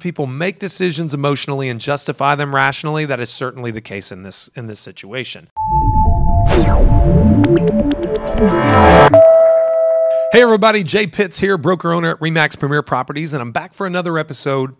people make decisions emotionally and justify them rationally. That is certainly the case in this in this situation. Hey everybody, Jay Pitts here, broker owner at Remax Premier Properties, and I'm back for another episode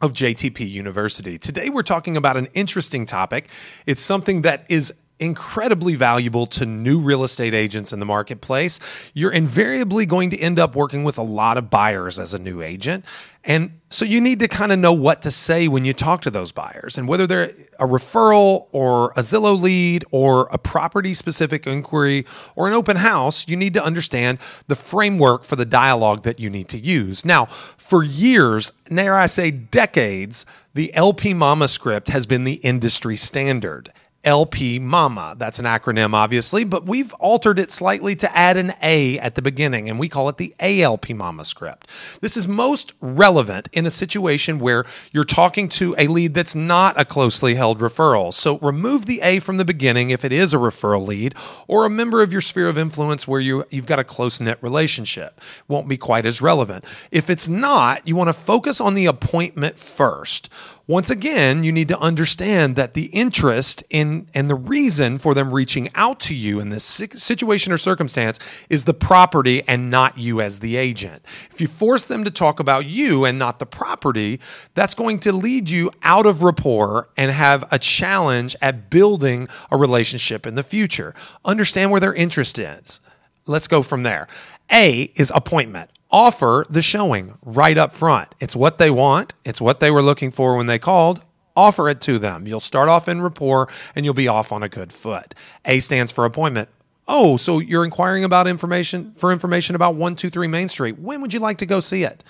of JTP University. Today we're talking about an interesting topic. It's something that is incredibly valuable to new real estate agents in the marketplace. You're invariably going to end up working with a lot of buyers as a new agent. And so you need to kind of know what to say when you talk to those buyers and whether they're a referral or a Zillow lead or a property specific inquiry or an open house, you need to understand the framework for the dialogue that you need to use. Now, for years, dare I say decades, the LP Mama script has been the industry standard. LP Mama. That's an acronym, obviously, but we've altered it slightly to add an A at the beginning, and we call it the ALP Mama script. This is most relevant in a situation where you're talking to a lead that's not a closely held referral. So remove the A from the beginning if it is a referral lead or a member of your sphere of influence where you, you've got a close knit relationship. Won't be quite as relevant. If it's not, you want to focus on the appointment first. Once again, you need to understand that the interest in and the reason for them reaching out to you in this situation or circumstance is the property and not you as the agent. If you force them to talk about you and not the property, that's going to lead you out of rapport and have a challenge at building a relationship in the future. Understand where their interest is. Let's go from there. A is appointment offer the showing right up front. It's what they want, it's what they were looking for when they called. Offer it to them. You'll start off in rapport and you'll be off on a good foot. A stands for appointment. Oh, so you're inquiring about information for information about 123 Main Street. When would you like to go see it?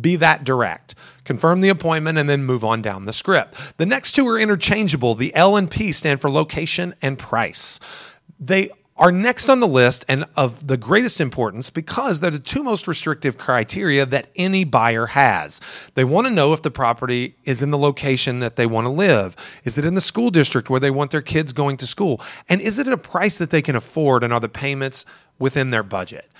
Be that direct. Confirm the appointment and then move on down the script. The next two are interchangeable. The L and P stand for location and price. They are next on the list and of the greatest importance because they're the two most restrictive criteria that any buyer has. They want to know if the property is in the location that they want to live. Is it in the school district where they want their kids going to school? And is it at a price that they can afford and are the payments within their budget?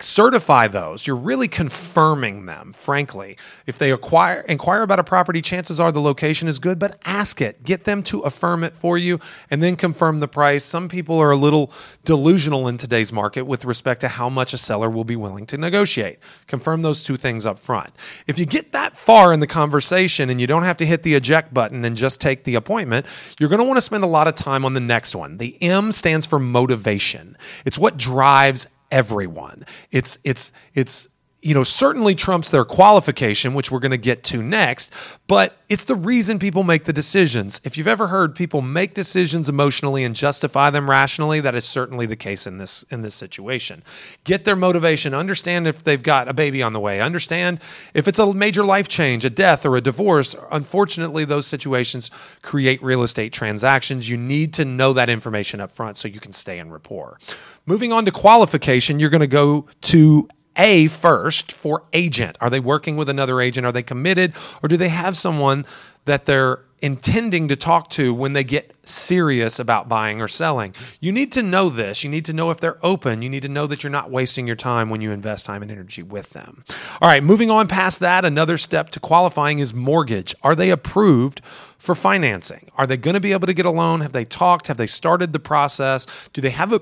Certify those. You're really confirming them, frankly. If they acquire inquire about a property, chances are the location is good, but ask it. Get them to affirm it for you and then confirm the price. Some people are a little delusional in today's market with respect to how much a seller will be willing to negotiate. Confirm those two things up front. If you get that far in the conversation and you don't have to hit the eject button and just take the appointment, you're going to want to spend a lot of time on the next one. The M stands for motivation. It's what drives everyone. It's it's it's you know, certainly trumps their qualification, which we're going to get to next, but it's the reason people make the decisions. If you've ever heard people make decisions emotionally and justify them rationally, that is certainly the case in this in this situation. Get their motivation, understand if they've got a baby on the way, understand if it's a major life change, a death or a divorce. Unfortunately, those situations create real estate transactions. You need to know that information up front so you can stay in rapport. Moving on to qualification, you're going to go to a first for agent. Are they working with another agent? Are they committed? Or do they have someone that they're intending to talk to when they get serious about buying or selling. You need to know this. You need to know if they're open. You need to know that you're not wasting your time when you invest time and energy with them. All right, moving on past that, another step to qualifying is mortgage. Are they approved for financing? Are they going to be able to get a loan? Have they talked? Have they started the process? Do they have a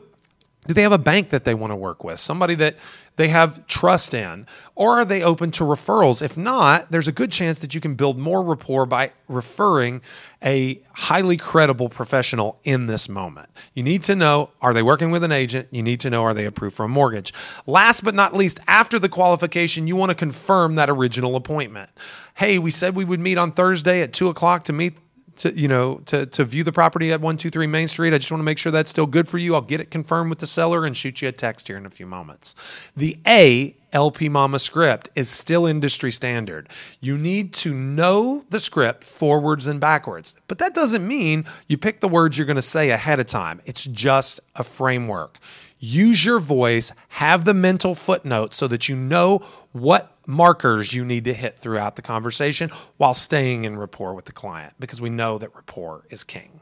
do they have a bank that they want to work with? Somebody that they have trust in? Or are they open to referrals? If not, there's a good chance that you can build more rapport by referring a highly credible professional in this moment. You need to know are they working with an agent? You need to know are they approved for a mortgage? Last but not least, after the qualification, you want to confirm that original appointment. Hey, we said we would meet on Thursday at two o'clock to meet to you know to to view the property at 123 Main Street. I just want to make sure that's still good for you. I'll get it confirmed with the seller and shoot you a text here in a few moments. The A LP Mama script is still industry standard. You need to know the script forwards and backwards. But that doesn't mean you pick the words you're going to say ahead of time. It's just a framework. Use your voice, have the mental footnote so that you know what markers you need to hit throughout the conversation while staying in rapport with the client because we know that rapport is king.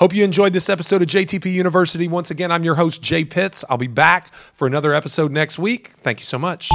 Hope you enjoyed this episode of JTP University. Once again, I'm your host, Jay Pitts. I'll be back for another episode next week. Thank you so much.